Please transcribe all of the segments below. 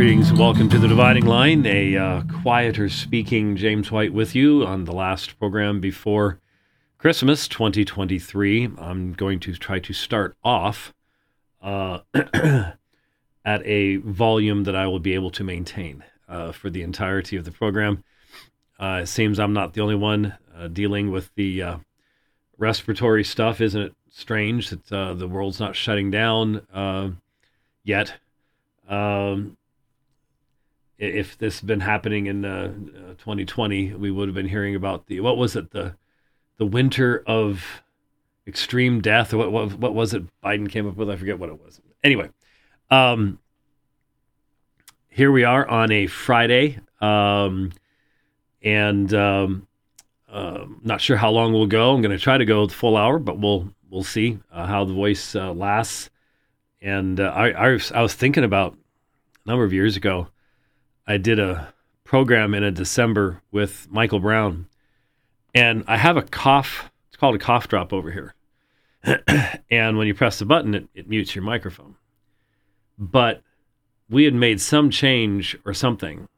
Greetings and welcome to the Dividing Line. A uh, quieter speaking James White with you on the last program before Christmas 2023. I'm going to try to start off uh, at a volume that I will be able to maintain uh, for the entirety of the program. Uh, it seems I'm not the only one uh, dealing with the uh, respiratory stuff. Isn't it strange that the world's not shutting down yet? Um, if this had been happening in uh, 2020, we would have been hearing about the what was it the the winter of extreme death or what what, what was it Biden came up with? I forget what it was. Anyway, um, here we are on a Friday, um, and um, uh, not sure how long we'll go. I'm going to try to go the full hour, but we'll we'll see uh, how the voice uh, lasts. And uh, I, I I was thinking about a number of years ago I did a program in a December with Michael Brown, and I have a cough. It's called a cough drop over here. and when you press the button, it, it mutes your microphone. But we had made some change or something,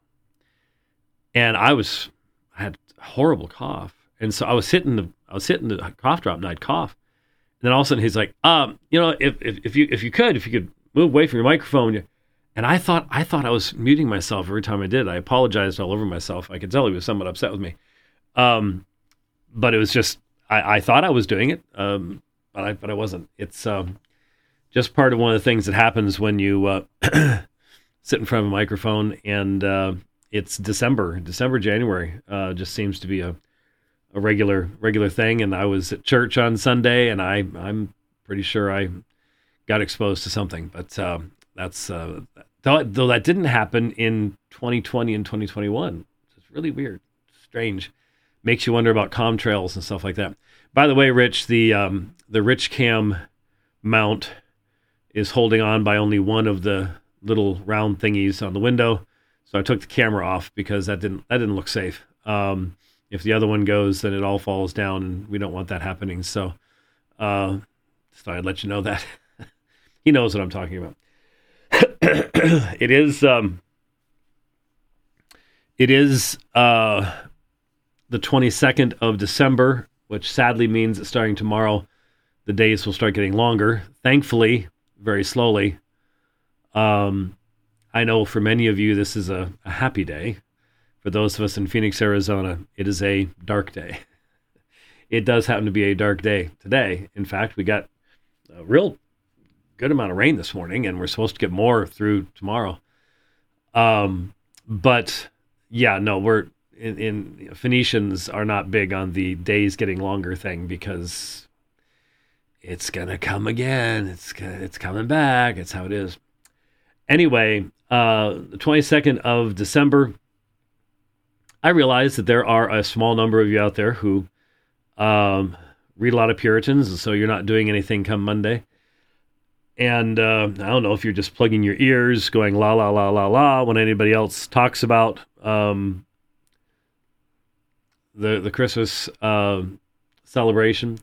and I was I had a horrible cough, and so I was hitting the I was hitting the cough drop, and I'd cough, and then all of a sudden he's like, um, you know, if if, if you if you could, if you could move away from your microphone, and I thought I thought I was muting myself every time I did. I apologized all over myself. I could tell he was somewhat upset with me. Um, but it was just I, I thought I was doing it, um, but I but I wasn't. It's um, just part of one of the things that happens when you uh, sit in front of a microphone and uh, it's December, December, January. Uh, just seems to be a a regular regular thing. And I was at church on Sunday, and I I'm pretty sure I got exposed to something. But uh, that's uh, though, though that didn't happen in 2020 and 2021. It's really weird, strange. Makes you wonder about contrails and stuff like that. By the way, Rich, the um, the Rich Cam mount is holding on by only one of the little round thingies on the window. So I took the camera off because that didn't that didn't look safe. Um, if the other one goes, then it all falls down, and we don't want that happening. So, uh, thought I'd let you know that. he knows what I'm talking about. it is um, it is uh, the 22nd of December, which sadly means that starting tomorrow, the days will start getting longer. Thankfully, very slowly. Um, I know for many of you, this is a, a happy day. For those of us in Phoenix, Arizona, it is a dark day. It does happen to be a dark day today. In fact, we got a real good amount of rain this morning, and we're supposed to get more through tomorrow. Um, but yeah, no, we're in, in Phoenicians are not big on the days getting longer thing because it's gonna come again. It's it's coming back. It's how it is. Anyway, uh, the twenty second of December. I realize that there are a small number of you out there who um, read a lot of Puritans, and so you're not doing anything come Monday. And uh, I don't know if you're just plugging your ears, going la la la la la when anybody else talks about um, the the Christmas uh, celebration.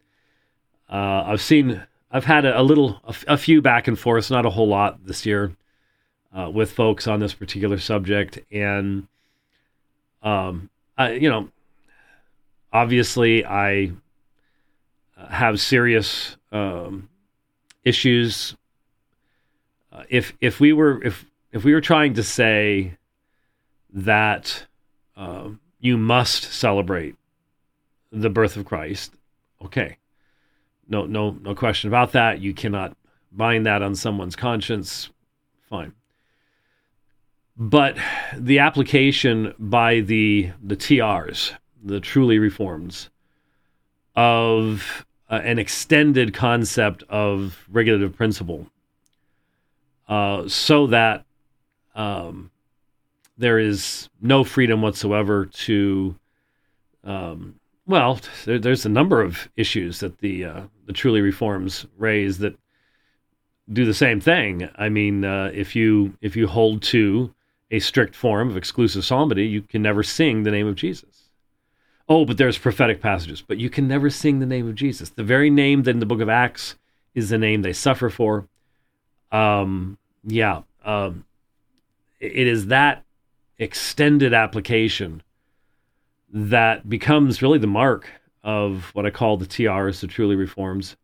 Uh, I've seen, I've had a, a little, a, a, few back and forths, not a whole lot this year, uh, with folks on this particular subject, and um, I, you know, obviously I have serious um, issues uh, if if we were if if we were trying to say that uh, you must celebrate the birth of Christ, okay, no no no question about that. You cannot bind that on someone's conscience. Fine. But the application by the the TRs, the truly reforms, of uh, an extended concept of regulative principle uh, so that um, there is no freedom whatsoever to. Um, well, there, there's a number of issues that the uh, the truly reforms raise that do the same thing. I mean, uh, if you if you hold to a strict form of exclusive psalmody, you can never sing the name of Jesus. Oh, but there's prophetic passages, but you can never sing the name of Jesus. The very name that in the book of Acts is the name they suffer for. Um, yeah, um, it is that extended application that becomes really the mark of what I call the TRs, the truly reforms.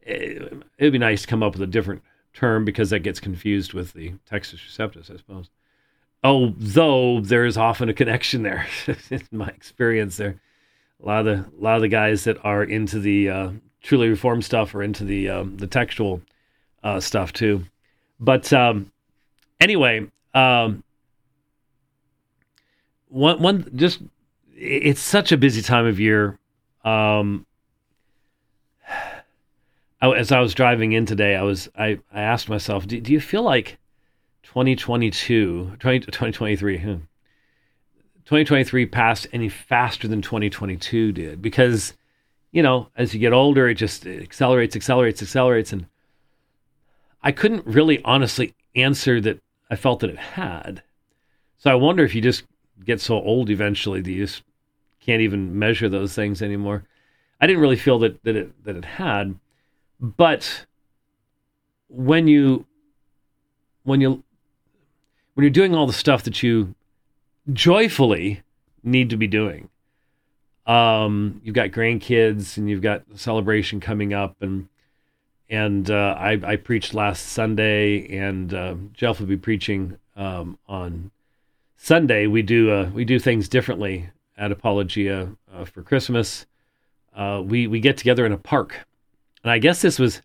It, would be nice to come up with a different term because that gets confused with the Textus Receptus, I suppose. Although there is often a connection there, in my experience, there a lot of the a lot of the guys that are into the uh, truly reformed stuff are into the um, the textual uh, stuff too. But um, anyway, um, one one just it's such a busy time of year. Um, as I was driving in today, I was I, I asked myself, do, do you feel like 2022, 20, 2023, 2023 passed any faster than 2022 did? Because, you know, as you get older, it just accelerates, accelerates, accelerates. And I couldn't really honestly answer that I felt that it had. So I wonder if you just get so old eventually that you just can't even measure those things anymore. I didn't really feel that that it that it had, but when you when you when you're doing all the stuff that you joyfully need to be doing, um, you've got grandkids and you've got celebration coming up, and and uh, I, I preached last Sunday, and uh, Jeff will be preaching um, on Sunday. We do uh, we do things differently at Apologia uh, for Christmas. Uh, we we get together in a park, and I guess this was.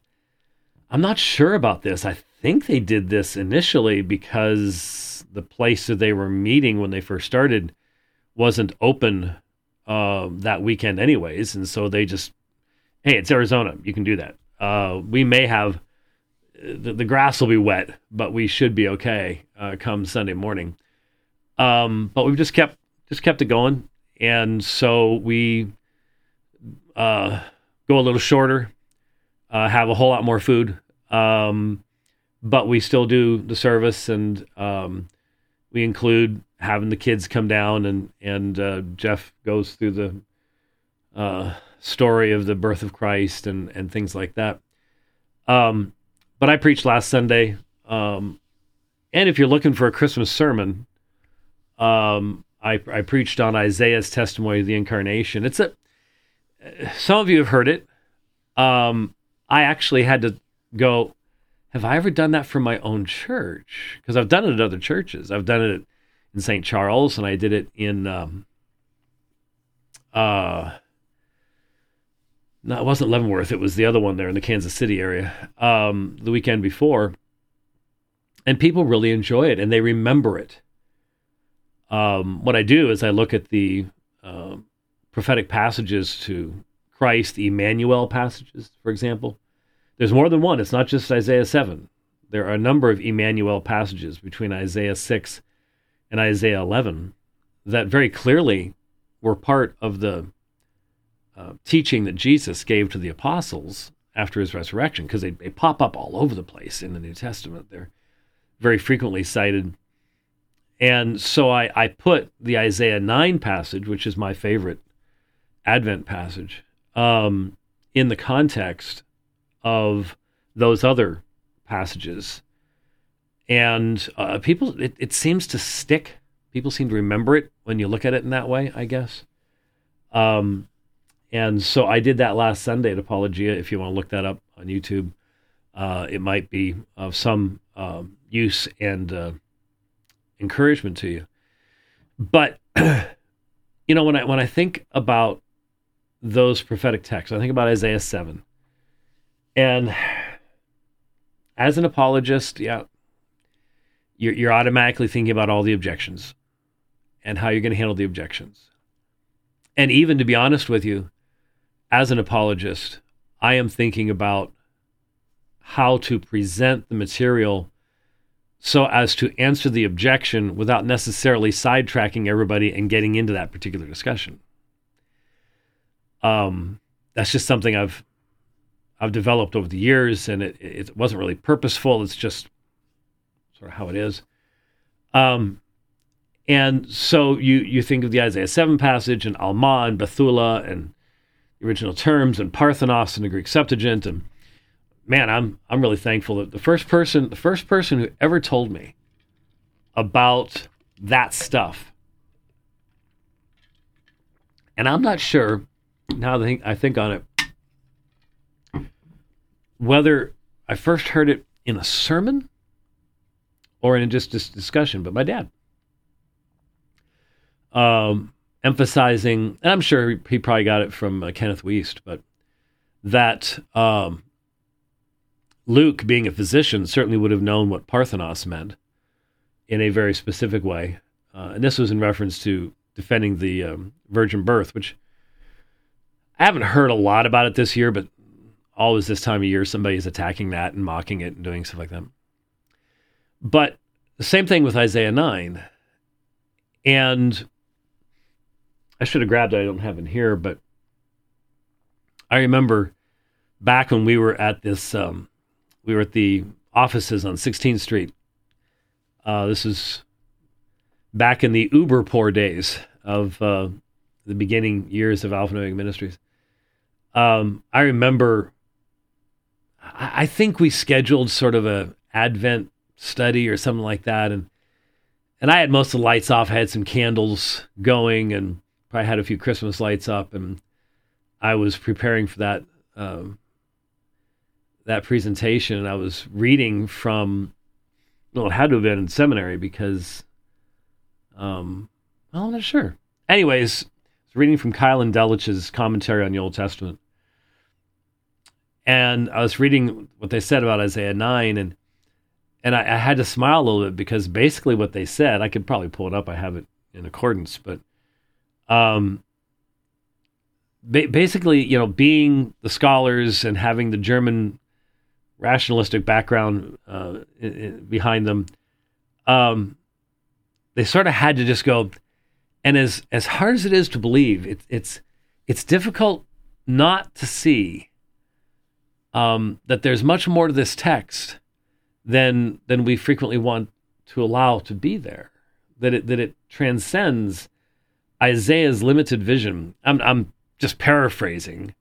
I'm not sure about this. I think they did this initially because the place that they were meeting when they first started wasn't open uh, that weekend, anyways, and so they just, hey, it's Arizona, you can do that. Uh, we may have the, the, grass will be wet, but we should be okay uh, come Sunday morning. Um, but we've just kept just kept it going and so we uh, go a little shorter, uh, have a whole lot more food, um, but we still do the service, and um, we include having the kids come down, and and uh, Jeff goes through the uh, story of the birth of Christ and and things like that. Um, but I preached last Sunday, um, and if you're looking for a Christmas sermon, um, I, I preached on Isaiah's testimony of the incarnation. It's a some of you have heard it. Um, I actually had to go. Have I ever done that for my own church? Because I've done it at other churches. I've done it in St. Charles, and I did it in. Um, uh, no, it wasn't Leavenworth. It was the other one there in the Kansas City area. Um, the weekend before, and people really enjoy it and they remember it um, what I do is I look at the uh, prophetic passages to Christ, Emmanuel passages, for example. There's more than one. It's not just Isaiah 7. There are a number of Emmanuel passages between Isaiah 6 and Isaiah 11 that very clearly were part of the uh, teaching that Jesus gave to the apostles after his resurrection because they, they pop up all over the place in the New Testament. They're very frequently cited and so I, I put the Isaiah 9 passage, which is my favorite Advent passage, um, in the context of those other passages. And uh, people, it, it seems to stick. People seem to remember it when you look at it in that way, I guess. Um, and so I did that last Sunday at Apologia. If you want to look that up on YouTube, uh, it might be of some um, use and uh, encouragement to you. But you know, when I when I think about those prophetic texts, I think about Isaiah seven, and as an apologist, yeah, you're you're automatically thinking about all the objections and how you're going to handle the objections. And even to be honest with you, as an apologist, I am thinking about how to present the material so as to answer the objection without necessarily sidetracking everybody and getting into that particular discussion. Um, that's just something I've I've developed over the years, and it it wasn't really purposeful. It's just sort of how it is. Um, and so you you think of the Isaiah seven passage and Alma and Bethula and original terms and Parthenos and the Greek Septuagint and man, I'm I'm really thankful that the first person the first person who ever told me about that stuff. And I'm not sure, now that I think on it, whether I first heard it in a sermon or in just this discussion, but my dad. Um, emphasizing, and I'm sure he probably got it from uh, Kenneth Wuest, but that um, Luke, being a physician, certainly would have known what Parthenos meant in a very specific way. Uh, and this was in reference to defending the um, virgin birth, which I haven't heard a lot about it this year, but always this time of year, somebody is attacking that and mocking it and doing stuff like that. But the same thing with Isaiah 9. And I should have grabbed it. I don't have it here, but I remember back when we were at this, um, we were at the offices on 16th Street. Uh, this is back in the uber poor days of uh, the beginning years of Alpha Omega Ministries. Um, I remember, I, I think we scheduled sort of a Advent study or something like that, and and I had most of the lights off. I had some candles going, and probably had a few Christmas lights up, and I was preparing for that um, that presentation, and I was reading from well, it had to have been in seminary because, um, well, I'm not sure. Anyways, reading from Keil Delitzsch's commentary on the Old Testament, and I was reading what they said about Isaiah nine, and and I, I had to smile a little bit because basically what they said, I could probably pull it up. I have it in Accordance, but um, ba- basically, you know, being the scholars and having the German rationalistic background uh, in, in, behind them, um, they sort of had to just go. And as as hard as it is to believe, it, it's it's difficult not to see um, that there's much more to this text than than we frequently want to allow to be there. That it that it transcends Isaiah's limited vision. I'm, I'm just paraphrasing,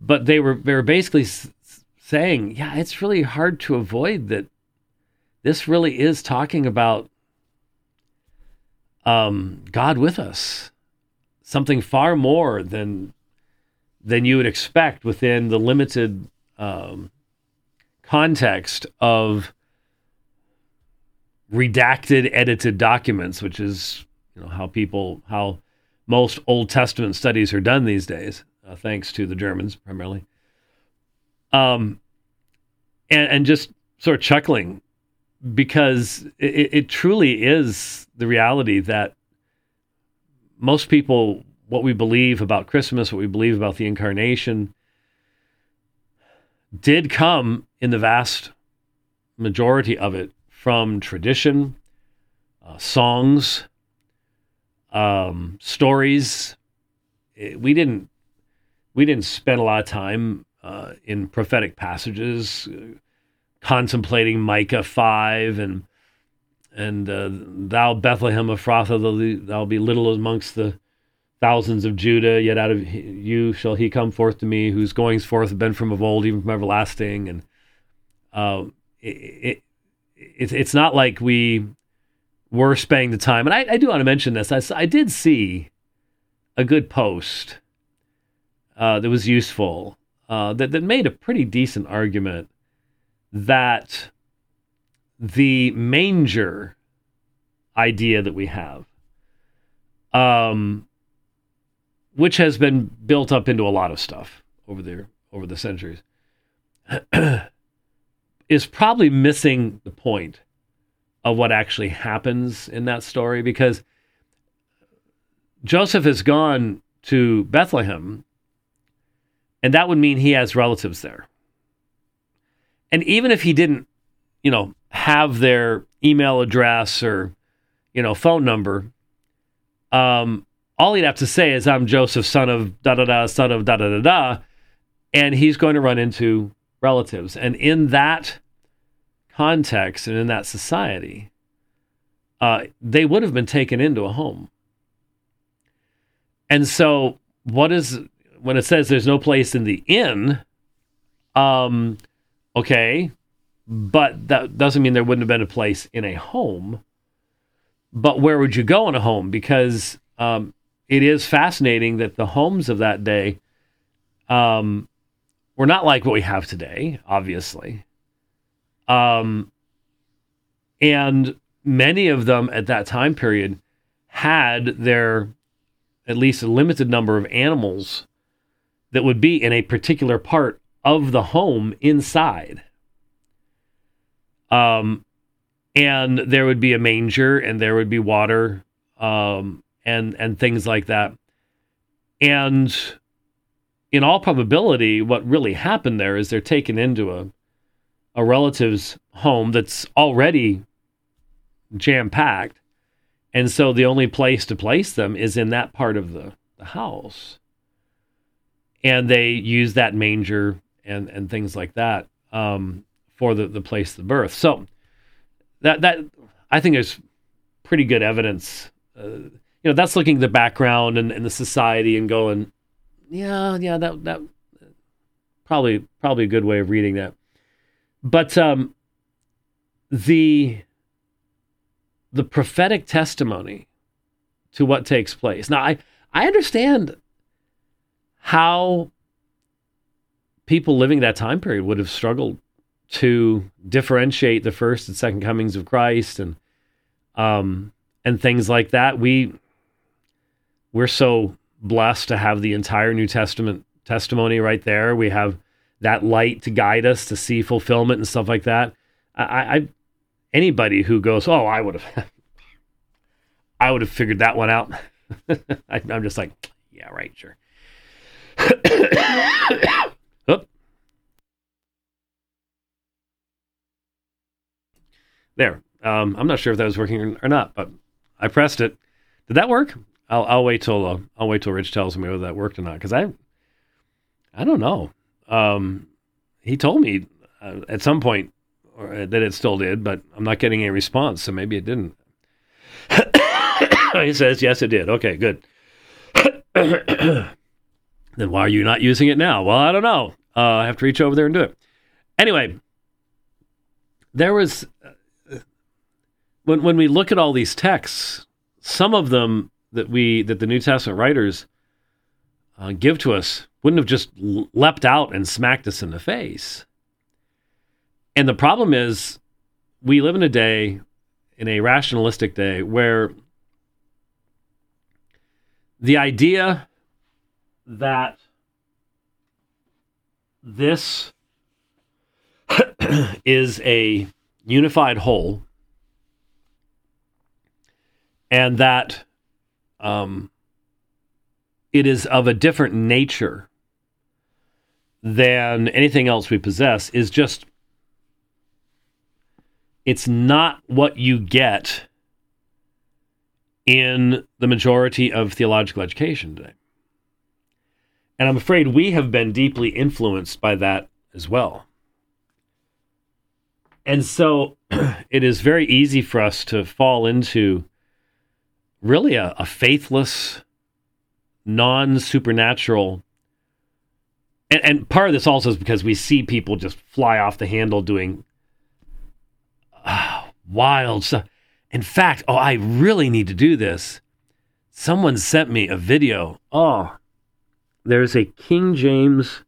but they were they were basically s- saying, yeah, it's really hard to avoid that. This really is talking about um, God with us, something far more than than you would expect within the limited um, context of redacted, edited documents, which is you know how people how most Old Testament studies are done these days, uh, thanks to the Germans primarily. Um, and and just sort of chuckling because it, it truly is the reality that most people what we believe about Christmas, what we believe about the incarnation, did come in the vast majority of it from tradition, uh, songs, um, stories. It, we didn't we didn't spend a lot of time uh, in prophetic passages, uh, contemplating Micah five and and uh, thou Bethlehem Ephrathah, thou be little amongst the thousands of Judah, yet out of you shall he come forth to me, whose goings forth have been from of old, even from everlasting. And uh, it, it, it's not like we were spending the time. And I, I do want to mention this. I, I did see a good post uh, that was useful uh, that, that made a pretty decent argument that the manger idea that we have, um, which has been built up into a lot of stuff over there over the centuries, is probably missing the point of what actually happens in that story because Joseph has gone to Bethlehem, and that would mean he has relatives there. And even if he didn't, you know, have their email address or, you know, phone number, um, all he'd have to say is, I'm Joseph, son of da da da, son of da da da da. And he's going to run into relatives. And in that context and in that society, uh, they would have been taken into a home. And so, what is when it says there's no place in the inn? Um, okay, but that doesn't mean there wouldn't have been a place in a home. But where would you go in a home? Because um, it is fascinating that the homes of that day um, were not like what we have today, obviously. Um, and many of them at that time period had their at least a limited number of animals that would be in a particular part of the home inside. Um, and there would be a manger and there would be water um, and and things like that. And in all probability, what really happened there is they're taken into a a relative's home that's already jam packed, and so the only place to place them is in that part of the, the house. And they use that manger and and things like that um, for the the place of the birth. So that that I think there's pretty good evidence. Uh, you know, that's looking at the background and, and the society and going, yeah, yeah, that that probably probably a good way of reading that. But um, the the prophetic testimony to what takes place. Now, I I understand how people living that time period would have struggled to differentiate the first and second comings of Christ and um and things like that. We we're so blessed to have the entire New Testament testimony right there. We have that light to guide us to see fulfillment and stuff like that. I, I anybody who goes, oh, I would have, I would have figured that one out. I, am just like, yeah, right, sure. There. Um, I'm not sure if that was working or not, but I pressed it. Did that work? I'll I'll wait till uh, I'll wait till Rich tells me whether that worked or not because I I don't know. Um, he told me uh, at some point or, uh, that it still did, but I'm not getting any response, so maybe it didn't. he says yes, it did. Okay, good. then why are you not using it now? Well, I don't know. Uh, I have to reach over there and do it. Anyway, there was uh, when when we look at all these texts, some of them that we that the New Testament writers uh, give to us wouldn't have just leapt out and smacked us in the face. And the problem is, we live in a day, in a rationalistic day, where the idea that this is a unified whole and that um, it is of a different nature than anything else we possess is just it's not what you get in the majority of theological education today. And I'm afraid we have been deeply influenced by that as well. And so it is very easy for us to fall into really a, a faithless, non supernatural. And, and part of this also is because we see people just fly off the handle doing uh, wild stuff. In fact, oh, I really need to do this. Someone sent me a video. Oh, there's a King James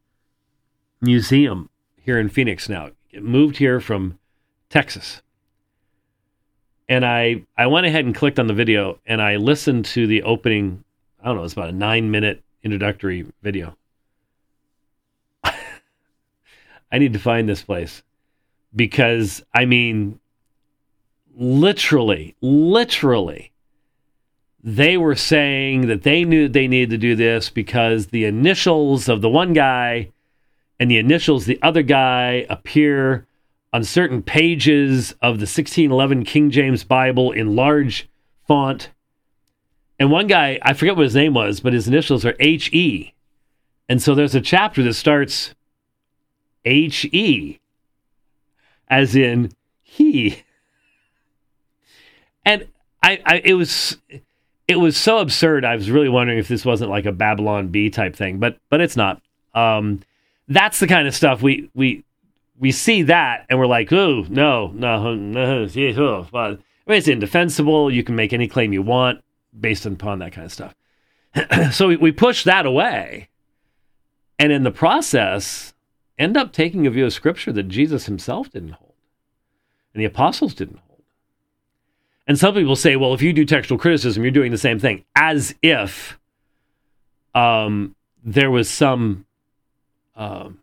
museum here in Phoenix now. It moved here from Texas and I I went ahead and clicked on the video and I listened to the opening. I don't know, it's about a nine minute introductory video. I need to find this place because I mean, literally, literally, they were saying that they knew they needed to do this because the initials of the one guy and the initials the other guy appear on certain pages of the 1611 King James Bible in large font. And one guy, I forget what his name was, but his initials are HE. And so there's a chapter that starts HE, as in he. And I, I it was it was so absurd. I was really wondering if this wasn't like a Babylon Bee type thing, but but it's not. Um, that's the kind of stuff we we we see that and we're like, oh no, no, no, oh, well, I mean, it's indefensible. You can make any claim you want based upon that kind of stuff. so we, we push that away, and in the process, end up taking a view of Scripture that Jesus himself didn't hold, and the apostles didn't hold. And some people say, well, if you do textual criticism, you're doing the same thing, as if um, there was some um,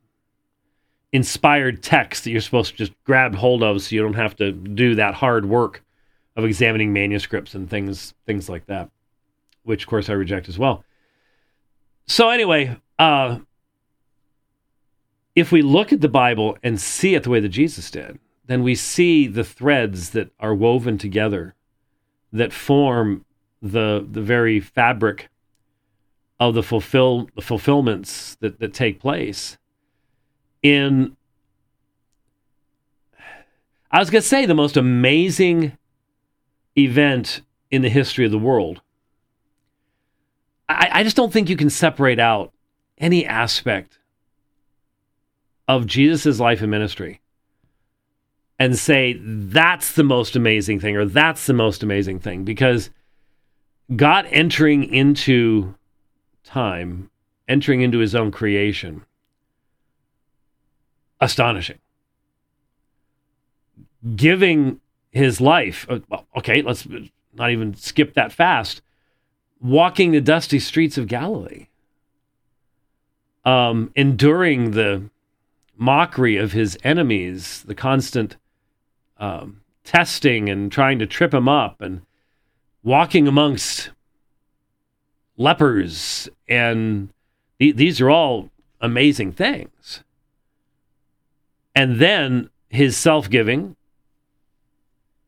inspired text that you're supposed to just grab hold of so you don't have to do that hard work of examining manuscripts and things things like that, which of course I reject as well. So anyway, uh, if we look at the Bible and see it the way that Jesus did, then we see the threads that are woven together that form the the very fabric of the fulfill the fulfillments that, that take place in I was gonna say the most amazing event in the history of the world. I, I just don't think you can separate out any aspect of Jesus' life and ministry and say that's the most amazing thing or that's the most amazing thing because God entering into time, entering into his own creation, astonishing. Giving his life, uh, okay, let's not even skip that fast, walking the dusty streets of Galilee, um, enduring the mockery of his enemies, the constant um, testing and trying to trip him up, and walking amongst lepers, and th- these are all amazing things. And then his self giving,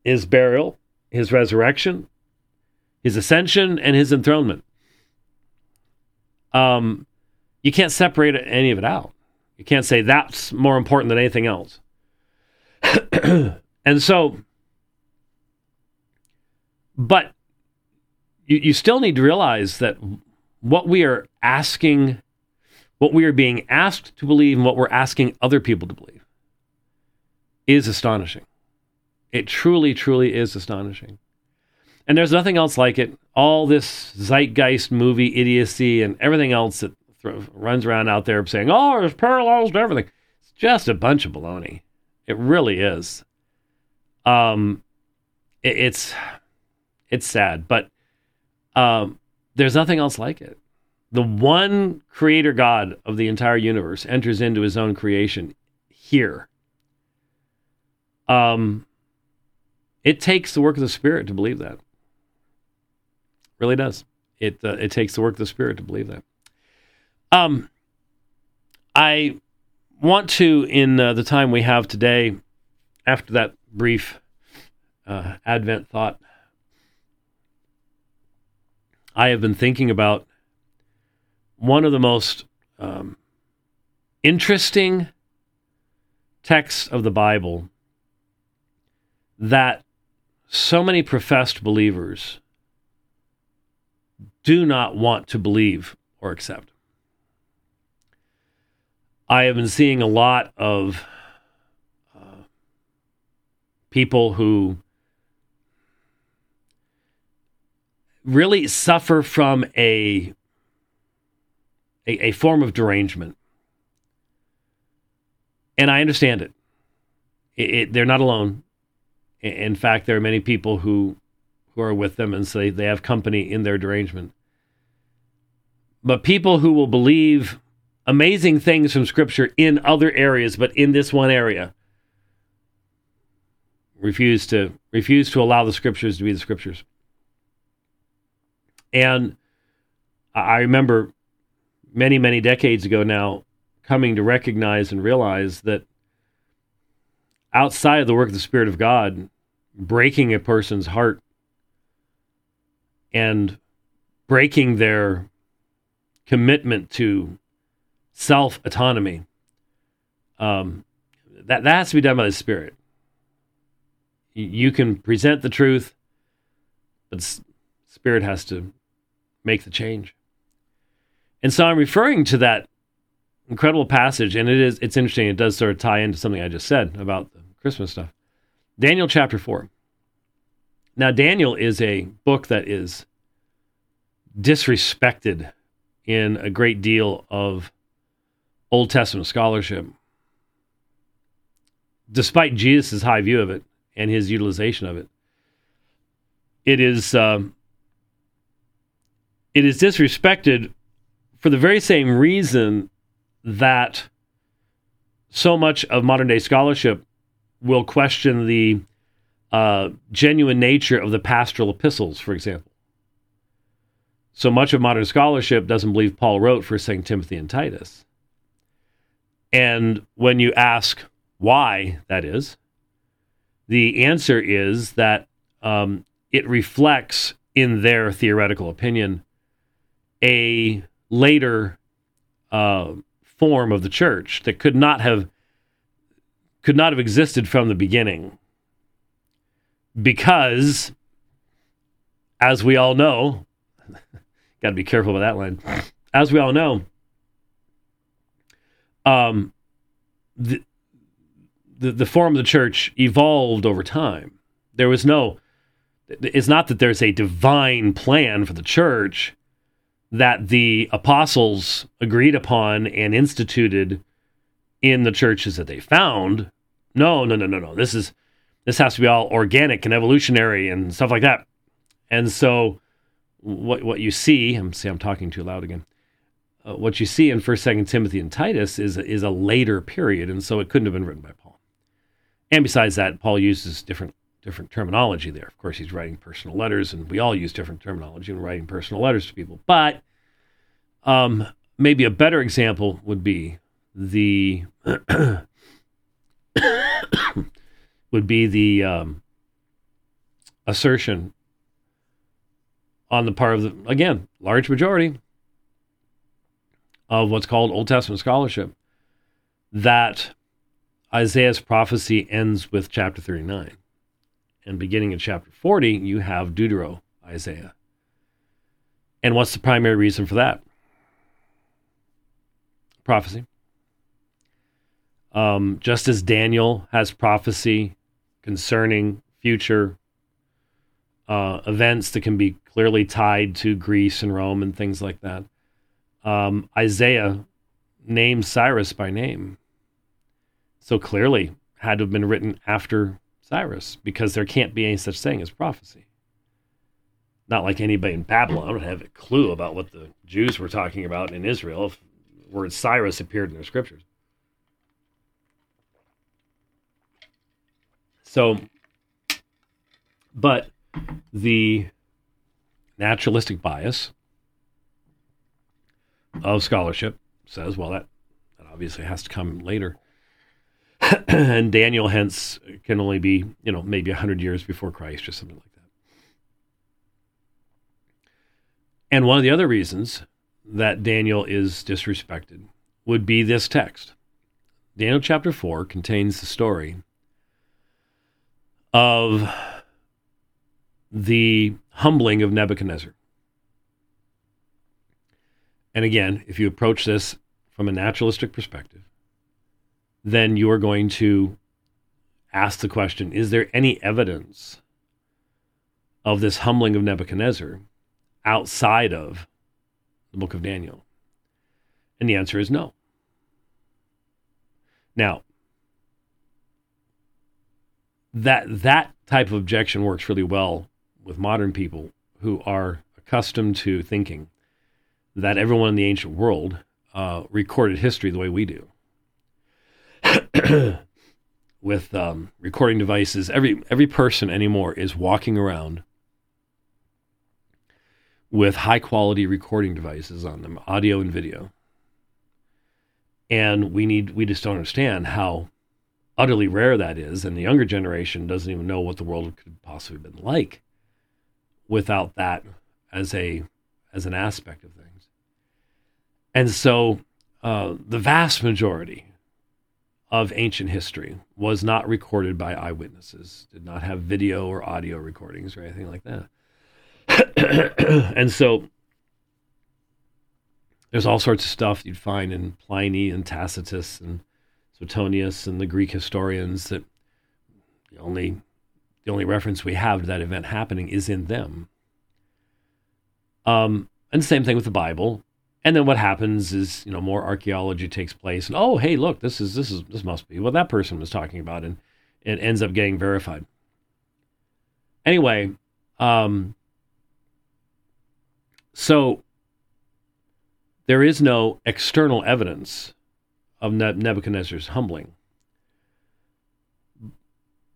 his burial, his resurrection, his ascension, and his enthronement. Um, you can't separate any of it out. You can't say that's more important than anything else. and so, but you, you still need to realize that what we are asking, what we are being asked to believe, and what we're asking other people to believe is astonishing. It truly, truly is astonishing. And there's nothing else like it. All this zeitgeist movie idiocy and everything else that th- runs around out there saying, oh, there's parallels to everything. It's just a bunch of baloney. It really is. Um, it, it's it's sad, but um, there's nothing else like it. The one creator God of the entire universe enters into his own creation here. Um, it takes the work of the Spirit to believe that. really does. It uh, it takes the work of the Spirit to believe that. Um, I want to, in uh, the time we have today, after that brief uh, Advent thought, I have been thinking about one of the most um, interesting texts of the Bible that so many professed believers do not want to believe or accept. I have been seeing a lot of uh, people who really suffer from a, a, a form of derangement. And I understand it. It, it. They're not alone. In fact, there are many people who who are with them and say they have company in their derangement. But people who will believe amazing things from Scripture in other areas, but in this one area, refuse to refuse to allow the Scriptures to be the Scriptures. And I remember many, many decades ago now coming to recognize and realize that outside of the work of the Spirit of God, breaking a person's heart and breaking their commitment to self autonomy, um, that, that has to be done by the Spirit. You can present the truth, but Spirit has to make the change. And so I'm referring to that incredible passage, and it is it's interesting. It does sort of tie into something I just said about Christmas stuff. Daniel chapter four. Now, Daniel is a book that is disrespected in a great deal of Old Testament scholarship, despite Jesus' high view of it and his utilization of it. It is um, it is disrespected for the very same reason that so much of modern day scholarship will question the uh, genuine nature of the pastoral epistles, for example. So much of modern scholarship doesn't believe Paul wrote First Timothy and Titus. And when you ask why that is, the answer is that um, it reflects, in their theoretical opinion, a later uh, form of the church that could not have could not have existed from the beginning. Because as we all know got to be careful with that line. As we all know um the, the the form of the church evolved over time. There was no it's not that there's a divine plan for the church that the apostles agreed upon and instituted in the churches that they found. No, no, no, no, no. This is this has to be all organic and evolutionary and stuff like that. And so what what you see, I'm see I'm talking too loud again. Uh, what you see in First, Second Timothy, and Titus is is a later period, and so it couldn't have been written by Paul. And besides that, Paul uses different different terminology there. Of course, he's writing personal letters, and we all use different terminology when writing personal letters to people. But um, maybe a better example would be the would be the um, assertion on the part of the again large majority of what's called Old Testament scholarship that Isaiah's prophecy ends with chapter 39 and beginning in chapter 40, you have Deutero Isaiah. And what's the primary reason for that? Prophecy. Um, just as Daniel has prophecy concerning future uh, events that can be clearly tied to Greece and Rome and things like that, um, Isaiah names Cyrus by name. So clearly had to have been written after Cyrus because there can't be any such thing as prophecy. Not like anybody in Babylon would have a clue about what the Jews were talking about in Israel if the word Cyrus appeared in their scriptures. So, but the naturalistic bias of scholarship says, well, that, that obviously has to come later. and Daniel hence can only be, you know, maybe 100 years before Christ or something like that. And one of the other reasons that Daniel is disrespected would be this text. Daniel chapter 4 contains the story of the humbling of Nebuchadnezzar. And again, if you approach this from a naturalistic perspective, then you are going to ask the question Is there any evidence of this humbling of Nebuchadnezzar outside of the book of Daniel? And the answer is no. Now, that that type of objection works really well with modern people who are accustomed to thinking that everyone in the ancient world uh, recorded history the way we do. with um, recording devices. Every every person anymore is walking around with high quality recording devices on them, audio and video. And we need we just don't understand how utterly rare that is, and the younger generation doesn't even know what the world could possibly have been like without that as a as an aspect of things. And so uh, the vast majority of ancient history was not recorded by eyewitnesses, did not have video or audio recordings or anything like that. and so there's all sorts of stuff you'd find in Pliny and Tacitus and Suetonius and the Greek historians that the only the only reference we have to that event happening is in them. Um, and the same thing with the Bible. And then what happens is, you know, more archaeology takes place, and oh, hey, look, this is this is this must be what that person was talking about, and it ends up getting verified. Anyway, um, so there is no external evidence of Nebuchadnezzar's humbling.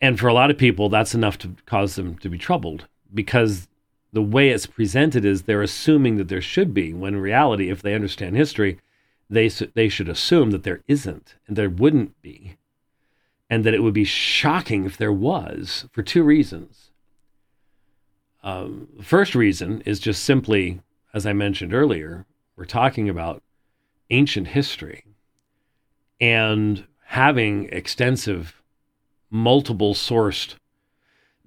And for a lot of people, that's enough to cause them to be troubled because the way it's presented is they're assuming that there should be, when in reality, if they understand history, they, they should assume that there isn't and there wouldn't be. And that it would be shocking if there was for two reasons. Um, the first reason is just simply, as I mentioned earlier, we're talking about ancient history and having extensive multiple sourced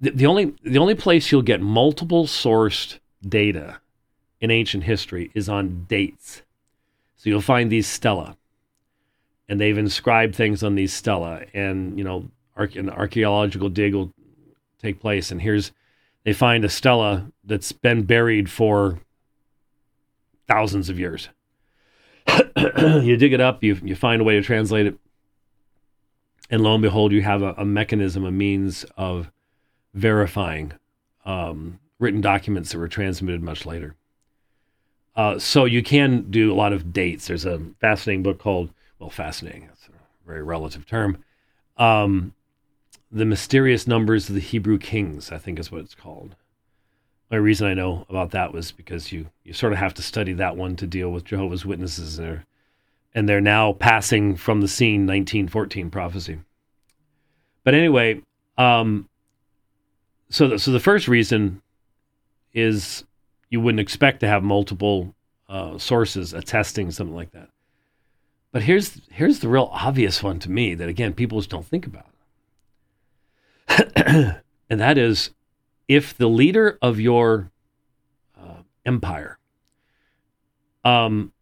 the, the only the only place you'll get multiple sourced data in ancient history is on dates. So you'll find these stela, and they've inscribed things on these stela, and you know, an archaeological dig will take place, and here's they find a stela that's been buried for thousands of years. you dig it up, you, you find a way to translate it, and lo and behold, you have a, a mechanism, a means of verifying um, written documents that were transmitted much later. Uh, so you can do a lot of dates. There's a fascinating book called, well, fascinating, that's a very relative term. Um, the Mysterious Numbers of the Hebrew Kings, I think is what it's called. The reason I know about that was because you you sort of have to study that one to deal with Jehovah's Witnesses and they're, and they're now passing from the scene 1914 prophecy. But anyway, um, so the, so the first reason is you wouldn't expect to have multiple uh, sources attesting something like that. But here's here's the real obvious one to me that again people just don't think about, and that is if the leader of your uh, empire um,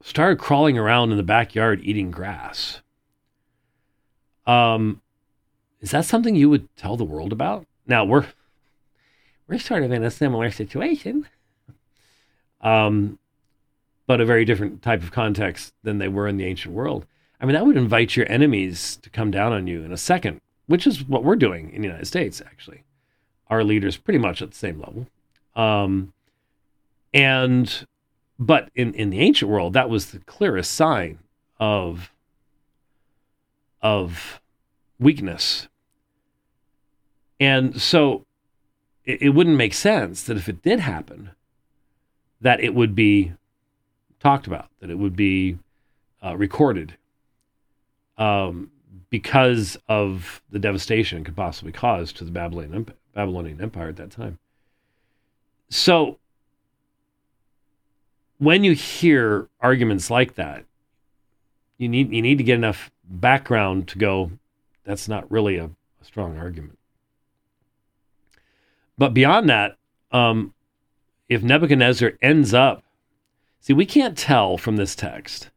started crawling around in the backyard eating grass, um, is that something you would tell the world about? Now we're we're sort of in a similar situation, um, but a very different type of context than they were in the ancient world. I mean, that would invite your enemies to come down on you in a second which is what we're doing in the United States, actually. Our leaders pretty much at the same level. Um, and, but in, in the ancient world, that was the clearest sign of, of weakness. And so it, it wouldn't make sense that if it did happen, that it would be talked about, that it would be uh, recorded. Um, because of the devastation it could possibly cause to the Babylonian, Babylonian Empire at that time. So, when you hear arguments like that, you need you need to get enough background to go. That's not really a, a strong argument. But beyond that, um, if Nebuchadnezzar ends up, see, we can't tell from this text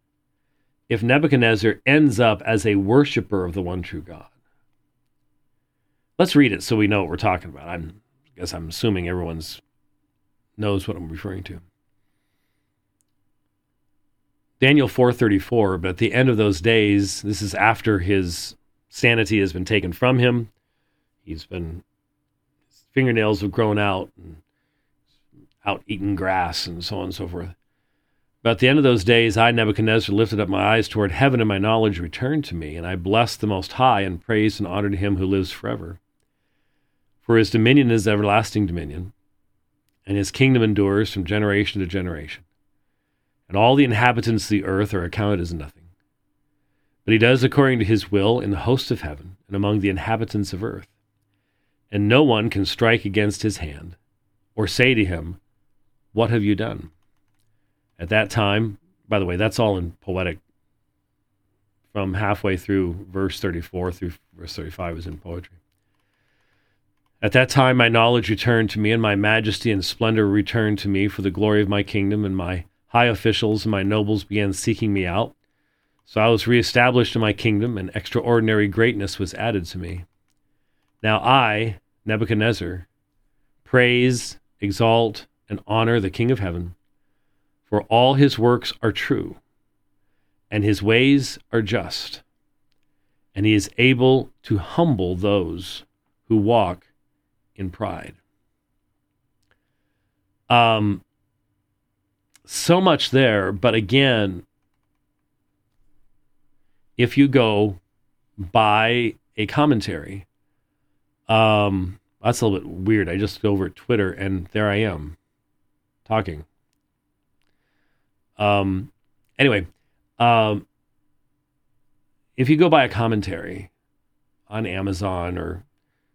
if Nebuchadnezzar ends up as a worshiper of the one true God. Let's read it so we know what we're talking about. I'm, I guess I'm assuming everyone's knows what I'm referring to. Daniel 4:34, but at the end of those days, this is after his sanity has been taken from him. He's been his fingernails have grown out and out eating grass and so on and so forth. But at the end of those days, I, Nebuchadnezzar, lifted up my eyes toward heaven, and my knowledge returned to me, and I blessed the Most High, and praised and honored him who lives forever. For his dominion is everlasting dominion, and his kingdom endures from generation to generation. And all the inhabitants of the earth are accounted as nothing. But he does according to his will in the hosts of heaven and among the inhabitants of earth. And no one can strike against his hand, or say to him, What have you done? At that time, by the way, that's all in poetic. From halfway through verse 34 through verse 35 is in poetry. At that time, my knowledge returned to me, and my majesty and splendor returned to me for the glory of my kingdom, and my high officials and my nobles began seeking me out. So I was reestablished in my kingdom, and extraordinary greatness was added to me. Now I, Nebuchadnezzar, praise, exalt, and honor the King of heaven, for all his works are true, and his ways are just, and he is able to humble those who walk in pride. Um, so much there, but again, if you go by a commentary, um, that's a little bit weird. I just go over Twitter and there I am talking. Um, anyway, um, if you go buy a commentary on Amazon or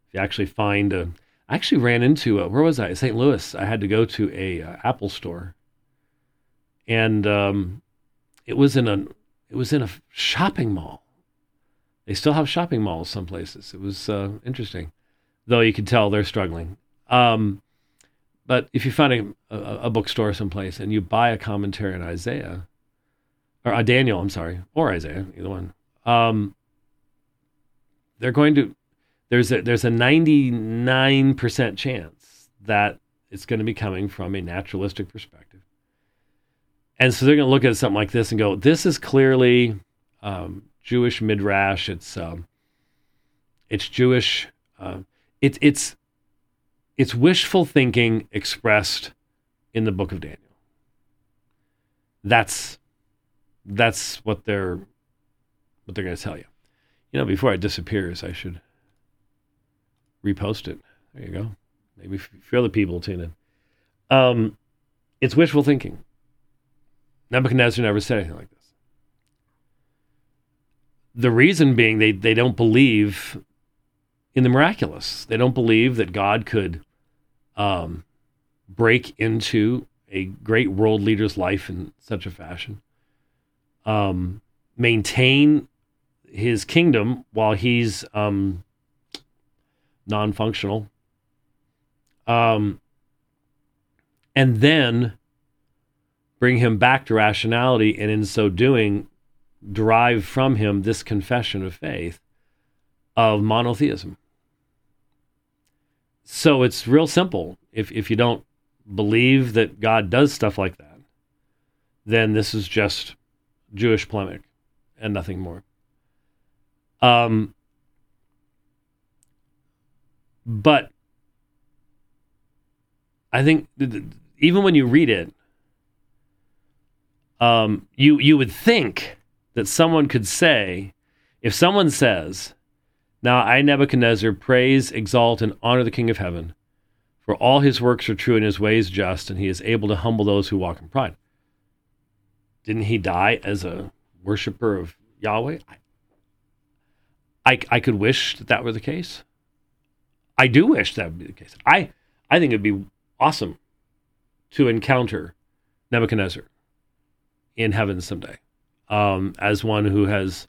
if you actually find a, I actually ran into a, where was I? St. Louis. I had to go to a uh, Apple store, and um, it was in a it was in a shopping mall. They still have shopping malls some places. It was uh, interesting, though you could tell they're struggling. Um, but if you find a, a, a, bookstore someplace and you buy a commentary on Isaiah, or uh, Daniel, I'm sorry, or Isaiah, either one, um, they're going to there's a there's a 99% chance that it's going to be coming from a naturalistic perspective. And so they're going to look at something like this and go, this is clearly um, Jewish midrash. It's um, it's Jewish. Uh, it's it's it's wishful thinking expressed in the book of Daniel. That's that's what they're what they're going to tell you. You know, before it disappears, I should repost it. There you go. Maybe a few other people tune in. Um, it's wishful thinking. Nebuchadnezzar never said anything like this. The reason being they, they don't believe in the miraculous. They don't believe that God could um, break into a great world leader's life in such a fashion, um, maintain his kingdom while he's um, non functional, um, and then bring him back to rationality, and in so doing, derive from him this confession of faith of monotheism. So it's real simple. If if you don't believe that God does stuff like that, then this is just Jewish polemic and nothing more. Um, but I think even when you read it, um, you you would think that someone could say, if someone says, "Now I Nebuchadnezzar praise, exalt, and honor the King of Heaven, for all his works are true and his ways just, and he is able to humble those who walk in pride." Didn't he die as a worshiper of Yahweh? I, I, I could wish that that were the case. I do wish that would be the case. I I think it'd be awesome to encounter Nebuchadnezzar in heaven someday, um, as one who has,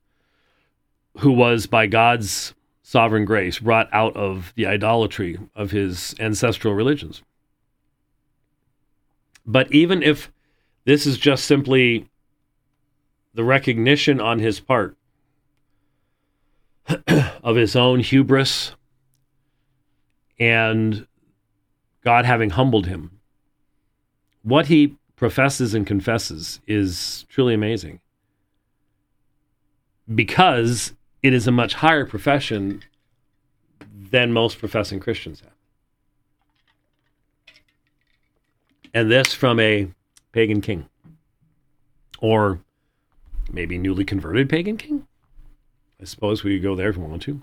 who was by God's sovereign grace brought out of the idolatry of his ancestral religions. But even if this is just simply the recognition on his part of his own hubris and God having humbled him, what he professes and confesses is truly amazing because it is a much higher profession than most professing Christians have. And this from a pagan king or maybe newly converted pagan king. I suppose we could go there if we want to.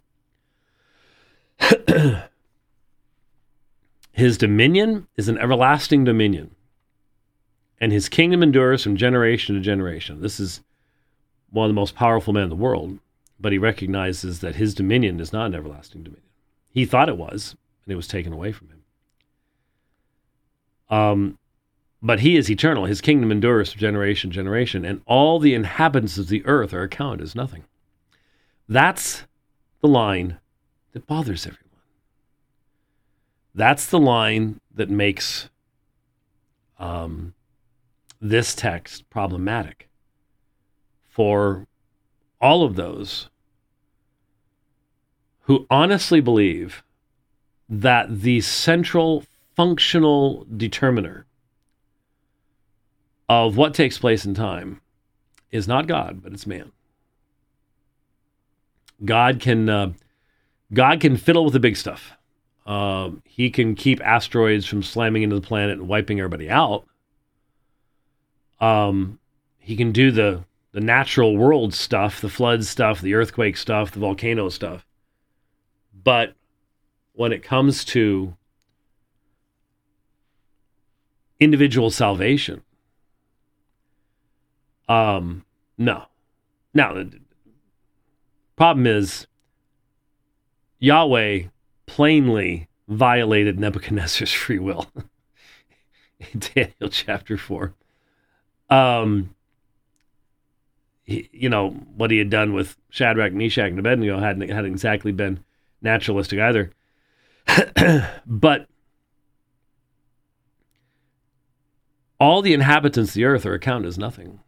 his dominion is an everlasting dominion and his kingdom endures from generation to generation. This is one of the most powerful men in the world, but he recognizes that his dominion is not an everlasting dominion. He thought it was, and it was taken away from him. Um, but he is eternal. His kingdom endures from generation to generation, and all the inhabitants of the earth are accounted as nothing. That's the line that bothers everyone. That's the line that makes um, this text problematic for all of those who honestly believe that the central functional determiner of what takes place in time is not God, but it's man. God can uh, God can fiddle with the big stuff. Uh, he can keep asteroids from slamming into the planet and wiping everybody out. Um, he can do the the natural world stuff, the flood stuff, the earthquake stuff, the volcano stuff. But when it comes to individual salvation, um, no. Now, the problem is Yahweh plainly violated Nebuchadnezzar's free will in Daniel chapter 4. Um, he, you know, what he had done with Shadrach, Meshach, and Abednego hadn't, hadn't exactly been naturalistic either. but all the inhabitants of the earth are accounted as nothing.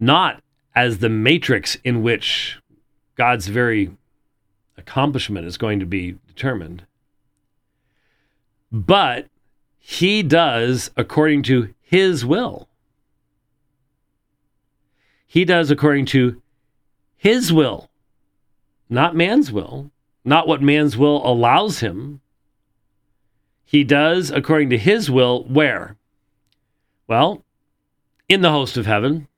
Not as the matrix in which God's very accomplishment is going to be determined. But he does according to his will. He does according to his will, not man's will, not what man's will allows him. He does according to his will where? Well, in the host of heaven.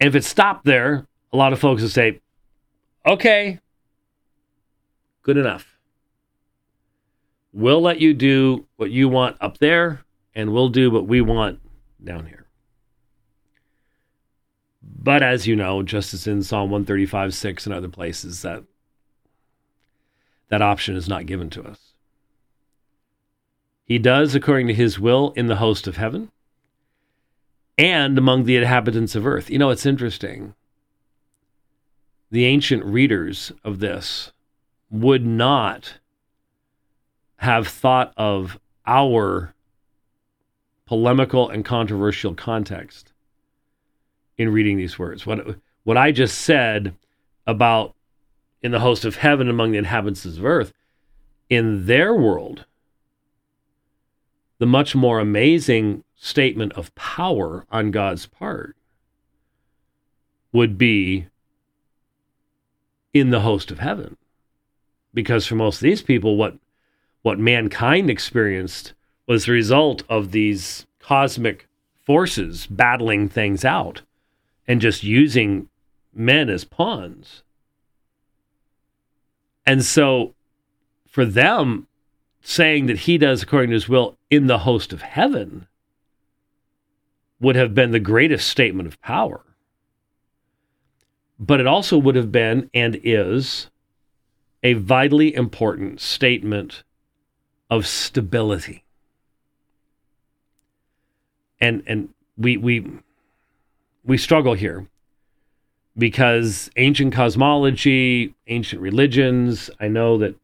And if it stopped there, a lot of folks would say, okay, good enough. We'll let you do what you want up there, and we'll do what we want down here. But as you know, just as in Psalm 135, 6 and other places, that that option is not given to us. He does according to his will in the host of heaven and among the inhabitants of earth. You know, it's interesting the ancient readers of this would not have thought of our polemical and controversial context in reading these words. What what I just said about in the host of heaven among the inhabitants of earth, in their world, the much more amazing statement of power on God's part would be in the host of heaven. Because for most of these people, what what mankind experienced was the result of these cosmic forces battling things out and just using men as pawns. And so for them, saying that he does according to his will in the host of heaven would have been the greatest statement of power but it also would have been and is a vitally important statement of stability. And and we we we struggle here because ancient cosmology, ancient religions, I know that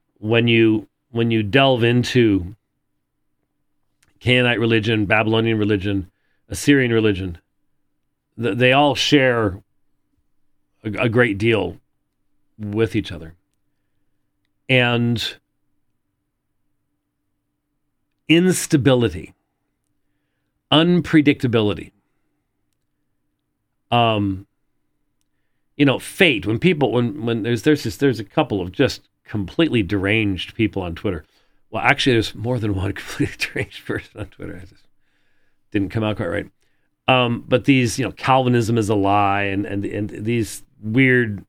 when you when you delve into Canaanite religion, Babylonian religion, Assyrian religion, they all share a, a great deal with each other. And instability, unpredictability, um, you know, fate. When people, when when there's there's this, there's a couple of just completely deranged people on Twitter. Well, actually, there's more than one completely deranged person on Twitter. I just didn't come out quite right. Um, but these, you know, Calvinism is a lie, and and and these weird,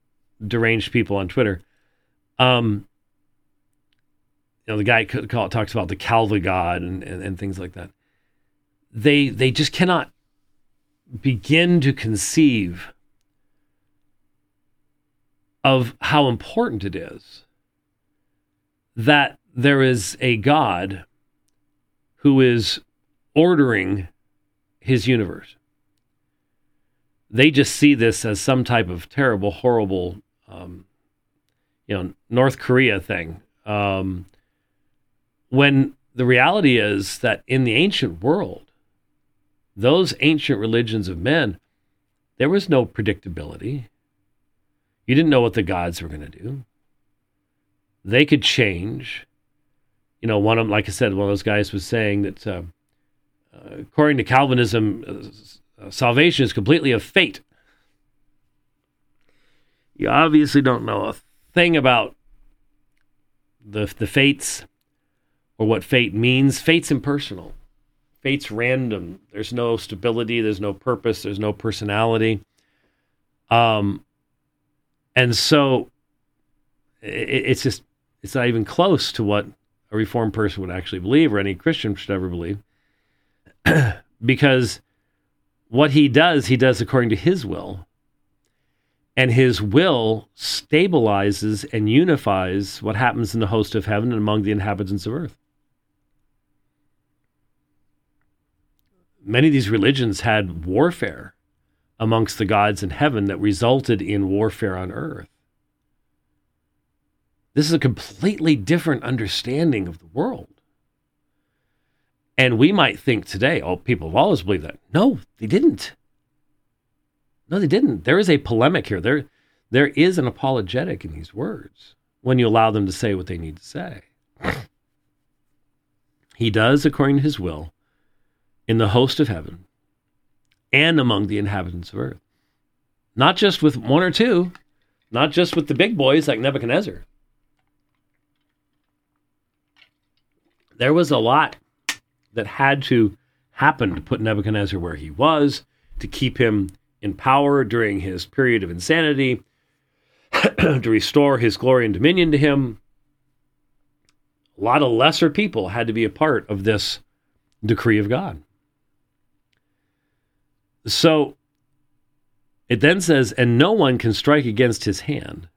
deranged people on Twitter. Um, you know, the guy talks about the Calva God and, and, and things like that. They they just cannot begin to conceive of how important it is that there is a God who is ordering his universe. They just see this as some type of terrible, horrible um, you know North Korea thing. Um, when the reality is that in the ancient world, those ancient religions of men, there was no predictability. You didn't know what the gods were going to do. They could change. You know, one of them, like I said, one of those guys was saying that uh, uh, according to Calvinism, uh, salvation is completely of fate. You obviously don't know a thing about the the fates or what fate means. Fate's impersonal. Fate's random. There's no stability. There's no purpose. There's no personality. Um, and so it, it's just it's not even close to what a reformed person would actually believe or any Christian should ever believe, because what he does, he does according to his will. And his will stabilizes and unifies what happens in the host of heaven and among the inhabitants of earth. Many of these religions had warfare amongst the gods in heaven that resulted in warfare on earth. This is a completely different understanding of the world. And we might think today, oh, people have always believed that. No, they didn't. No, they didn't. There is a polemic here. There, there is an apologetic in these words when you allow them to say what they need to say. He does according to his will in the host of heaven and among the inhabitants of earth. Not just with one or two, not just with the big boys like Nebuchadnezzar. There was a lot that had to happen to put Nebuchadnezzar where he was, to keep him in power during his period of insanity, to restore his glory and dominion to him. A lot of lesser people had to be a part of this decree of God. So it then says, and no one can strike against his hand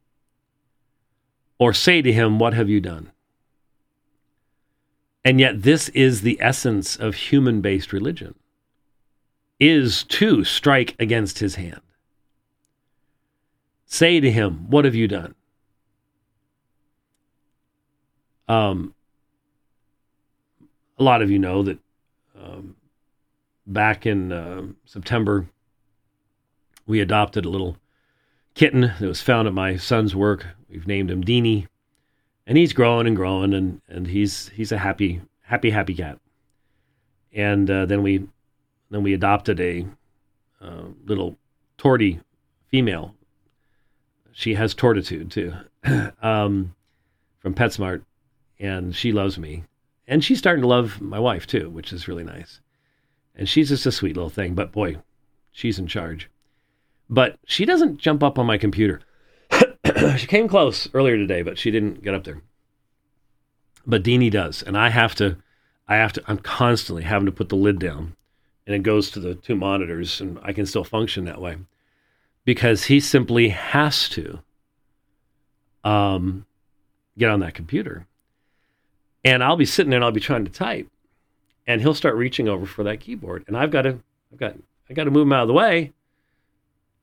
or say to him, What have you done? And yet, this is the essence of human based religion is to strike against his hand. Say to him, What have you done? Um, a lot of you know that um, back in uh, September, we adopted a little kitten that was found at my son's work. We've named him Deanie and he's growing and growing, and and he's he's a happy happy happy cat. And uh, then we then we adopted a uh, little tortie female. She has tortitude too, um, from PetSmart, and she loves me, and she's starting to love my wife too, which is really nice. And she's just a sweet little thing, but boy, she's in charge. But she doesn't jump up on my computer. she came close earlier today, but she didn't get up there. But Deanie does, and I have to. I have to. I'm constantly having to put the lid down, and it goes to the two monitors, and I can still function that way because he simply has to um, get on that computer, and I'll be sitting there and I'll be trying to type, and he'll start reaching over for that keyboard, and I've got to. I've got. I got to move him out of the way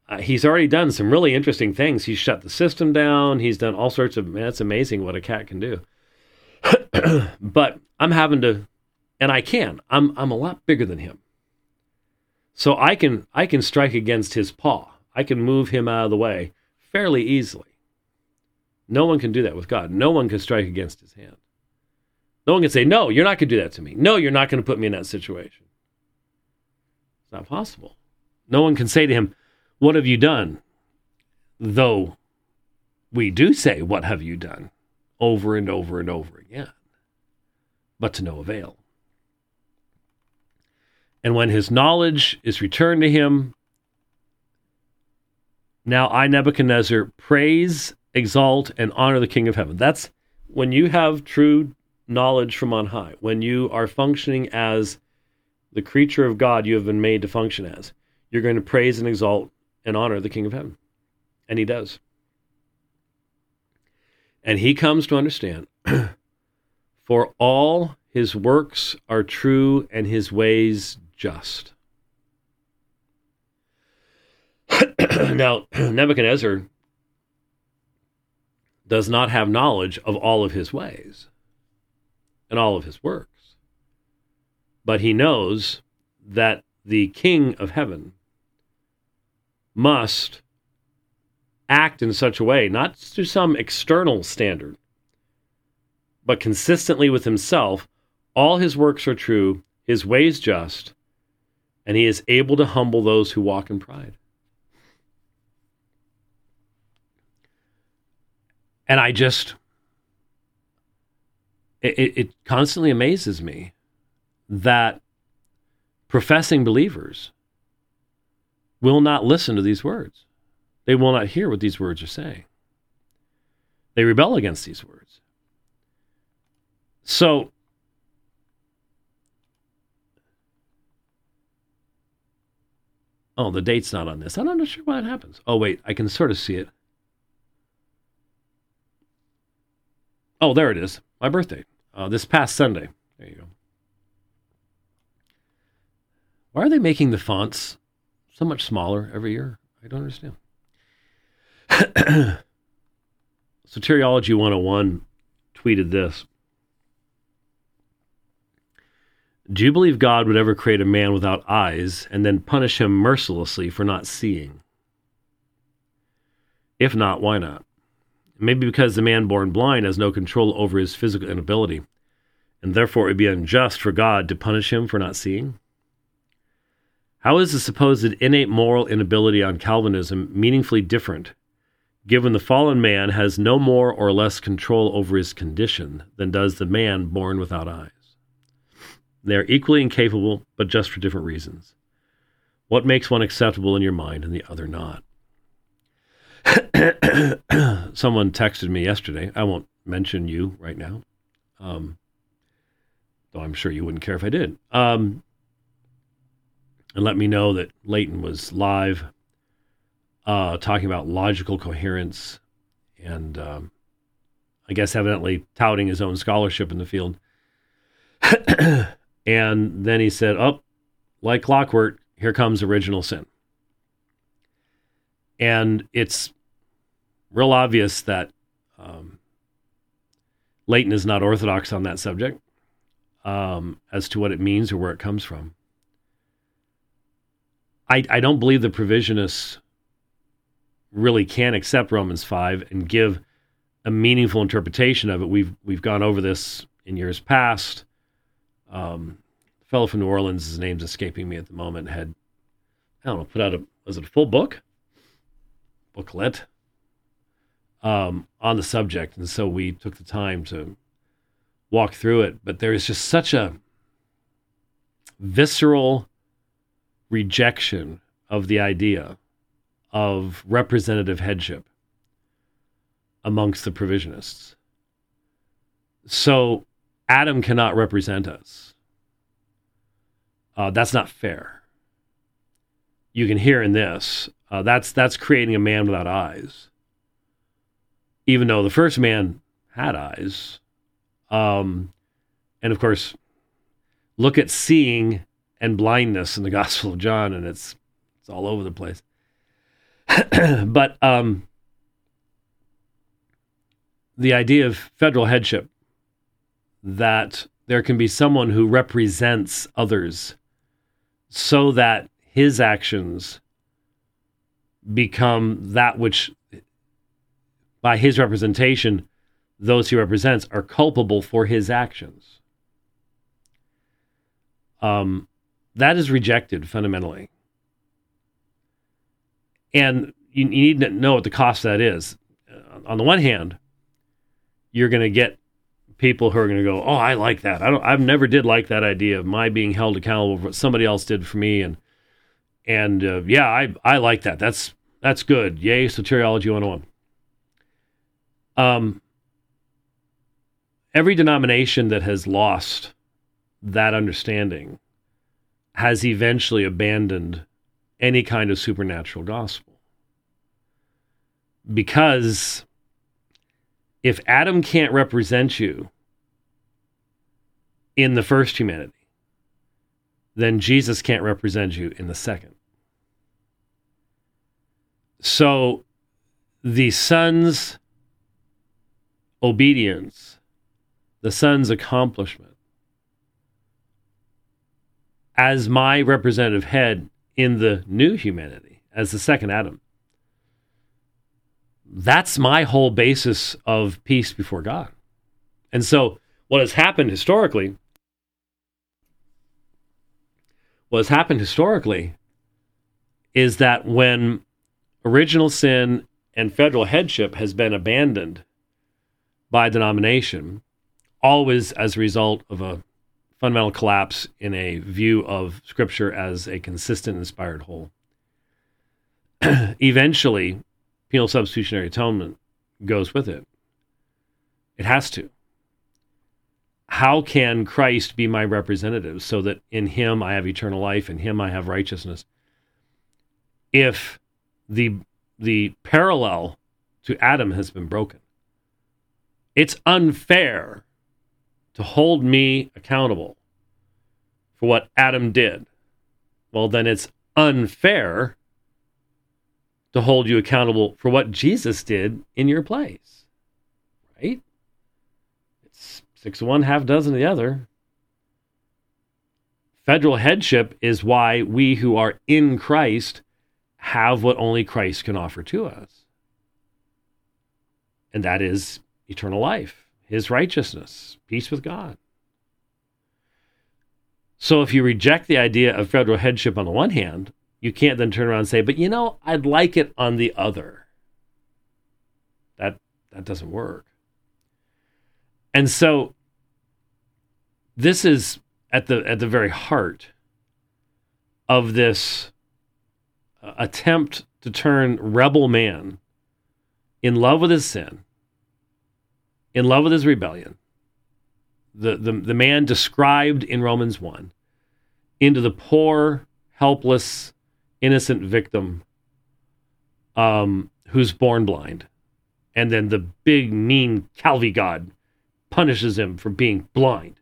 uh, he's already done some really interesting things. He's shut the system down. He's done all sorts of. Man, it's amazing what a cat can do. but I'm having to, and I can. I'm I'm a lot bigger than him, so I can I can strike against his paw. I can move him out of the way fairly easily. No one can do that with God. No one can strike against his hand. No one can say, "No, you're not going to do that to me. No, you're not going to put me in that situation." It's not possible. No one can say to him, what have you done? Though we do say, What have you done? over and over and over again, but to no avail. And when his knowledge is returned to him, now I, Nebuchadnezzar, praise, exalt, and honor the King of heaven. That's when you have true knowledge from on high, when you are functioning as the creature of God you have been made to function as. You're going to praise and exalt and honor the King of Heaven. And he does. And he comes to understand for all his works are true and his ways just. now, Nebuchadnezzar does not have knowledge of all of his ways and all of his works. But he knows that the King of heaven must act in such a way, not to some external standard, but consistently with himself. All his works are true, his ways just, and he is able to humble those who walk in pride. And I just, it, it constantly amazes me that professing believers will not listen to these words. They will not hear what these words are saying. They rebel against these words. So, oh, the date's not on this. I'm not sure why it happens. Oh, wait, I can sort of see it. Oh, there it is. My birthday. Uh, this past Sunday. There you go. Why are they making the fonts so much smaller every year? I don't understand. Soteriology 101 tweeted this Do you believe God would ever create a man without eyes and then punish him mercilessly for not seeing? If not, why not? Maybe because the man born blind has no control over his physical inability, and therefore it would be unjust for God to punish him for not seeing? How is the supposed innate moral inability on Calvinism meaningfully different, given the fallen man has no more or less control over his condition than does the man born without eyes? They are equally incapable, but just for different reasons. What makes one acceptable in your mind and the other not? Someone texted me yesterday. I won't mention you right now, um, though I'm sure you wouldn't care if I did. Um, and let me know that Leighton was live uh, talking about logical coherence and um, I guess evidently touting his own scholarship in the field. and then he said, Oh, like clockwork, here comes original sin. And it's real obvious that um, Leighton is not orthodox on that subject um, as to what it means or where it comes from. I, I don't believe the provisionists really can accept Romans 5 and give a meaningful interpretation of it. We've we've gone over this in years past. Um, fellow from New Orleans, his name's escaping me at the moment, had I don't know, put out a was it a full book? Booklet um, on the subject. And so we took the time to walk through it. But there is just such a visceral rejection of the idea of representative headship amongst the provisionists. So Adam cannot represent us. Uh, that's not fair. You can hear in this. Uh, that's that's creating a man without eyes even though the first man had eyes. Um, and of course, look at seeing and blindness in the Gospel of John, and it's it's all over the place. but um, the idea of federal headship that there can be someone who represents others so that his actions become that which by his representation, those he represents are culpable for his actions. Um, that is rejected fundamentally. And you, you need to know what the cost of that is. Uh, on the one hand, you're going to get people who are going to go, "Oh, I like that. I don't. I've never did like that idea of my being held accountable for what somebody else did for me." And and uh, yeah, I I like that. That's that's good. Yay, soteriology 101. Um, every denomination that has lost that understanding has eventually abandoned any kind of supernatural gospel. Because if Adam can't represent you in the first humanity, then Jesus can't represent you in the second. So the sons obedience, the Son's accomplishment, as my representative head in the new humanity, as the second Adam. That's my whole basis of peace before God. And so, what has happened historically, what has happened historically is that when original sin and federal headship has been abandoned by denomination, always as a result of a fundamental collapse in a view of Scripture as a consistent, inspired whole. Eventually, penal substitutionary atonement goes with it. It has to. How can Christ be my representative so that in him I have eternal life, in him I have righteousness? If the the parallel to Adam has been broken. It's unfair to hold me accountable for what Adam did. Well, then it's unfair to hold you accountable for what Jesus did in your place. Right? It's six of one, half dozen of the other. Federal headship is why we who are in Christ have what only Christ can offer to us. And that is eternal life, his righteousness, peace with God. So if you reject the idea of federal headship on the one hand, you can't then turn around and say, but you know, I'd like it on the other. That that doesn't work. And so this is at the at the very heart of this uh, attempt to turn rebel man in love with his sin, in love with his rebellion, the, the, the man described in Romans 1, into the poor, helpless, innocent victim um, who's born blind. And then the big, mean Calvi God punishes him for being blind.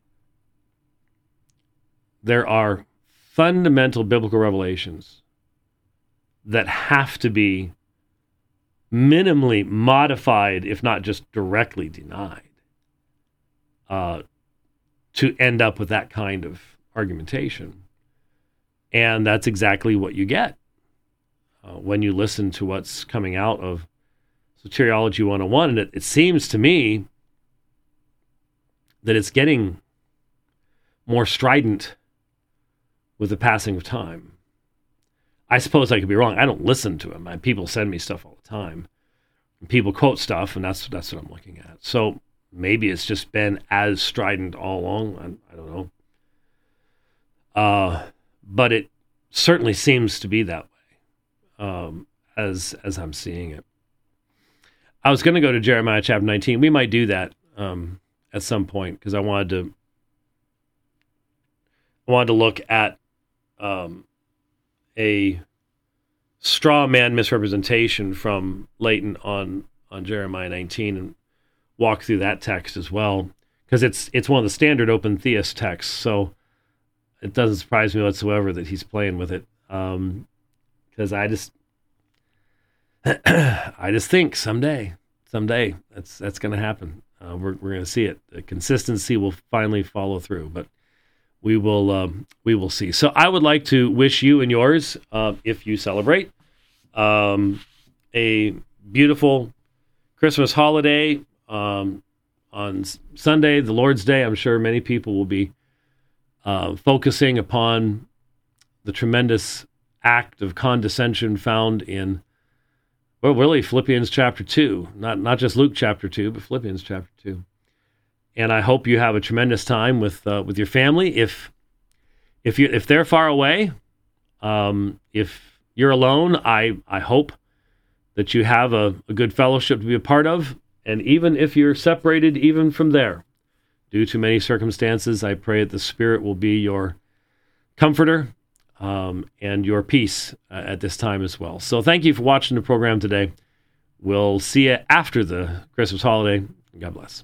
There are fundamental biblical revelations that have to be minimally modified, if not just directly denied, uh, to end up with that kind of argumentation. And that's exactly what you get uh, when you listen to what's coming out of Soteriology 101. And it, it seems to me that it's getting more strident with the passing of time. I suppose I could be wrong. I don't listen to him. people send me stuff all the time. People quote stuff, and that's that's what I'm looking at. So maybe it's just been as strident all along. I, I don't know. Uh, but it certainly seems to be that way, um, as as I'm seeing it. I was going to go to Jeremiah chapter 19. We might do that um, at some point because I wanted to. I wanted to look at um, a straw man misrepresentation from Leighton on on Jeremiah 19 and walk through that text as well because it's it's one of the standard open theist texts. So it doesn't surprise me whatsoever that he's playing with it because um, I just I just think someday someday that's that's going to happen. Uh, we're we're going to see it. The consistency will finally follow through, but we will um, we will see. So I would like to wish you and yours, uh, if you celebrate, um, a beautiful Christmas holiday um, on Sunday, the Lord's Day. I'm sure many people will be uh, focusing upon the tremendous act of condescension found in well, really Philippians chapter two, not not just Luke chapter two, but Philippians chapter two and I hope you have a tremendous time with uh, with your family. If if you if they're far away, um, if you're alone, I I hope that you have a, a good fellowship to be a part of. And even if you're separated, even from there, due to many circumstances, I pray that the Spirit will be your comforter um, and your peace uh, at this time as well. So thank you for watching the program today. We'll see you after the Christmas holiday. God bless.